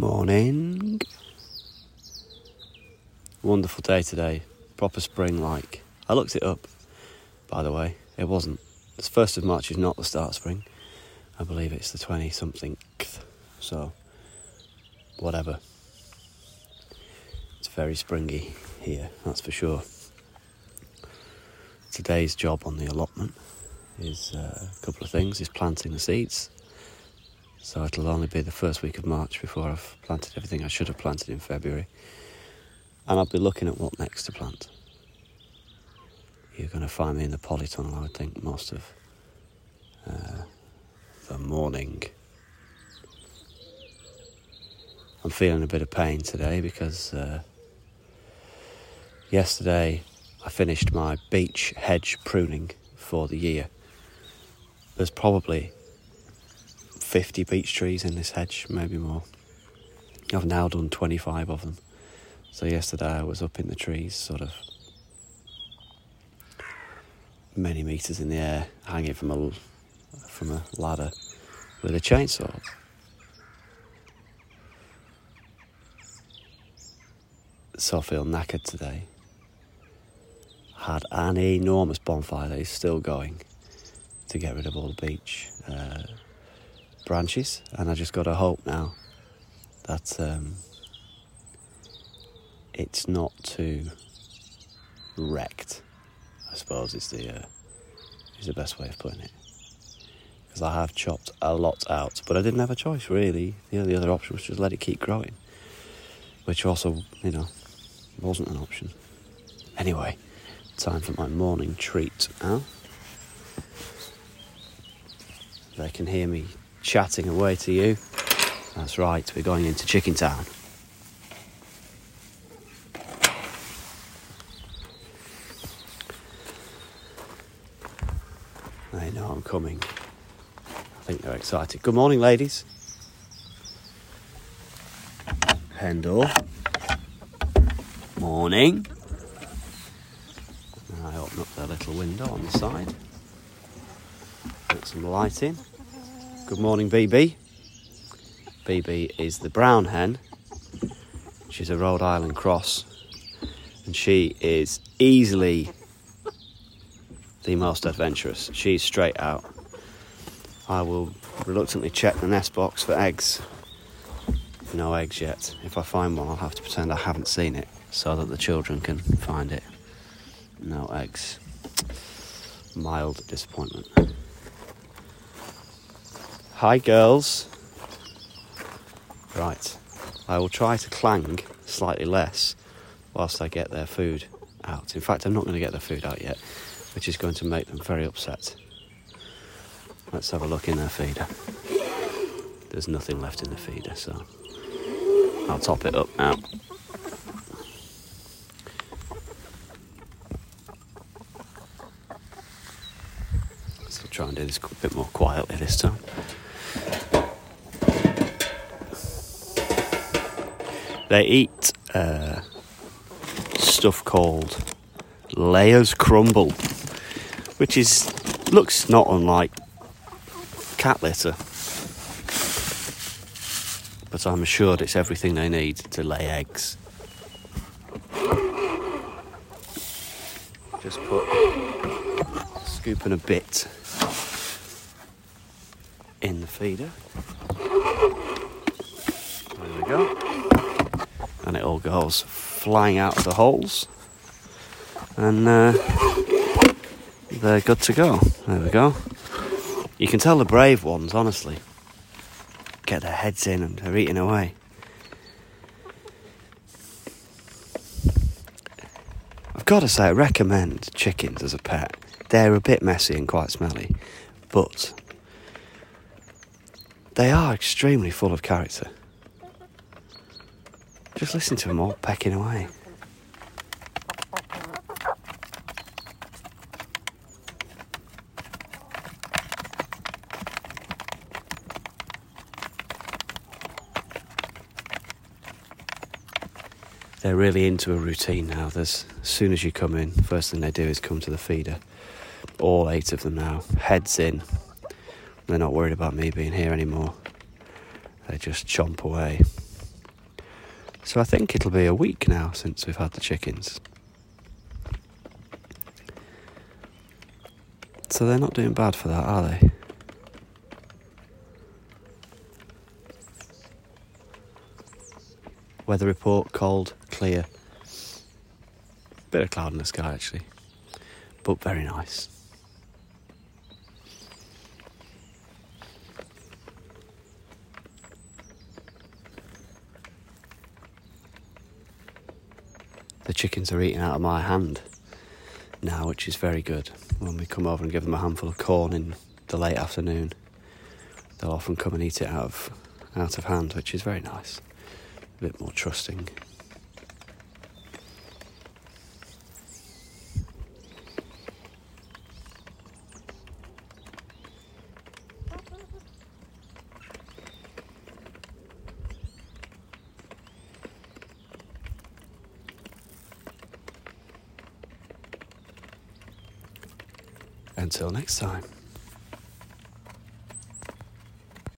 Morning. Wonderful day today. Proper spring like. I looked it up, by the way. It wasn't. The 1st of March is not the start of spring. I believe it's the 20 something. So, whatever. It's very springy here, that's for sure. Today's job on the allotment is uh, a couple of things is planting the seeds so it'll only be the first week of March before I've planted everything I should have planted in February. And I'll be looking at what next to plant. You're going to find me in the polytunnel, I would think, most of uh, the morning. I'm feeling a bit of pain today because uh, yesterday I finished my beech hedge pruning for the year. There's probably 50 beech trees in this hedge, maybe more. I've now done 25 of them. So yesterday I was up in the trees, sort of many meters in the air, hanging from a from a ladder with a chainsaw. So I feel knackered today. Had an enormous bonfire that is still going to get rid of all the beech. Uh, branches, and I just got to hope now that um, it's not too wrecked. I suppose is the uh, is the best way of putting it. Because I have chopped a lot out, but I didn't have a choice really. The only other option was just let it keep growing, which also, you know, wasn't an option. Anyway, time for my morning treat now. They can hear me chatting away to you. That's right, we're going into Chicken Town. They know I'm coming. I think they're excited. Good morning, ladies. Pendle. Morning. I open up their little window on the side. Put some light in. Good morning, BB. BB is the brown hen. She's a Rhode Island cross, and she is easily the most adventurous. She's straight out. I will reluctantly check the nest box for eggs. No eggs yet. If I find one, I'll have to pretend I haven't seen it so that the children can find it. No eggs. Mild disappointment. Hi, girls. Right, I will try to clang slightly less whilst I get their food out. In fact, I'm not going to get their food out yet, which is going to make them very upset. Let's have a look in their feeder. There's nothing left in the feeder, so I'll top it up now. So I'll try and do this a bit more quietly this time. They eat uh, stuff called Layers Crumble, which is looks not unlike cat litter, but I'm assured it's everything they need to lay eggs. Just put scooping a bit in the feeder. There we go and it all goes flying out of the holes. And uh, they're good to go. There we go. You can tell the brave ones, honestly, get their heads in and they're eating away. I've got to say, I recommend chickens as a pet. They're a bit messy and quite smelly, but they are extremely full of character. Just listen to them all pecking away. They're really into a routine now. There's, as soon as you come in, first thing they do is come to the feeder. All eight of them now, heads in. They're not worried about me being here anymore. They just chomp away. So I think it'll be a week now since we've had the chickens. So they're not doing bad for that, are they? Weather report cold, clear. Bit of cloud in the sky actually, but very nice. The chickens are eating out of my hand now, which is very good. When we come over and give them a handful of corn in the late afternoon, they'll often come and eat it out of out of hand, which is very nice. A bit more trusting. Until next time.